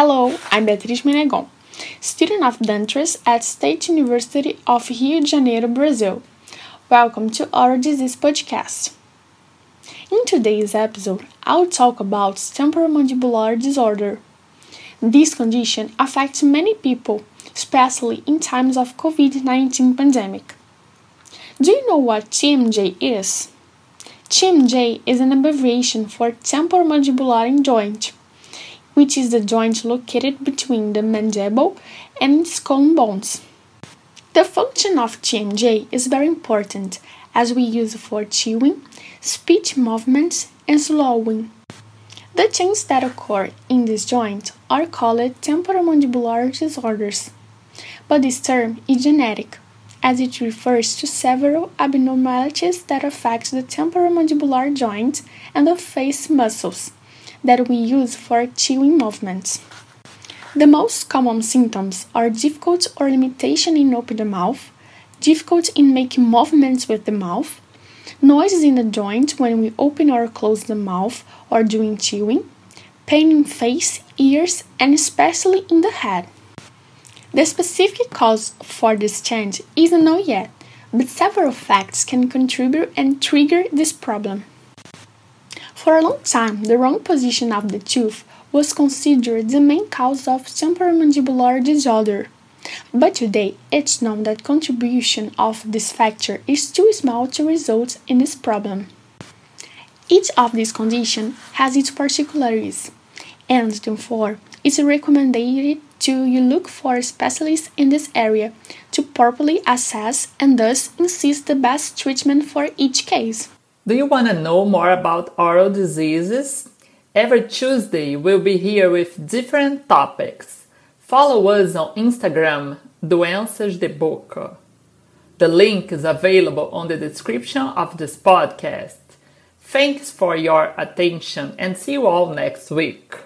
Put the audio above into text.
Hello, I'm Beatriz Menegon, student of dentistry at State University of Rio de Janeiro, Brazil. Welcome to our Disease Podcast. In today's episode, I'll talk about temporomandibular disorder. This condition affects many people, especially in times of COVID-19 pandemic. Do you know what TMJ is? TMJ is an abbreviation for temporomandibular joint which is the joint located between the mandible and skull bones. The function of TMJ is very important as we use for chewing, speech movements, and swallowing. The changes that occur in this joint are called temporomandibular disorders, but this term is genetic as it refers to several abnormalities that affect the temporomandibular joint and the face muscles that we use for chewing movements. The most common symptoms are difficult or limitation in opening the mouth, difficulty in making movements with the mouth, noises in the joint when we open or close the mouth or during chewing, pain in face, ears, and especially in the head. The specific cause for this change isn't known yet, but several facts can contribute and trigger this problem. For a long time, the wrong position of the tooth was considered the main cause of temporomandibular disorder. But today, it's known that contribution of this factor is too small to result in this problem. Each of these conditions has its particularities, and therefore, it's recommended to you look for specialists in this area to properly assess and thus insist the best treatment for each case. Do you want to know more about oral diseases? Every Tuesday we'll be here with different topics. Follow us on Instagram, Doenças de Boca. The link is available on the description of this podcast. Thanks for your attention and see you all next week.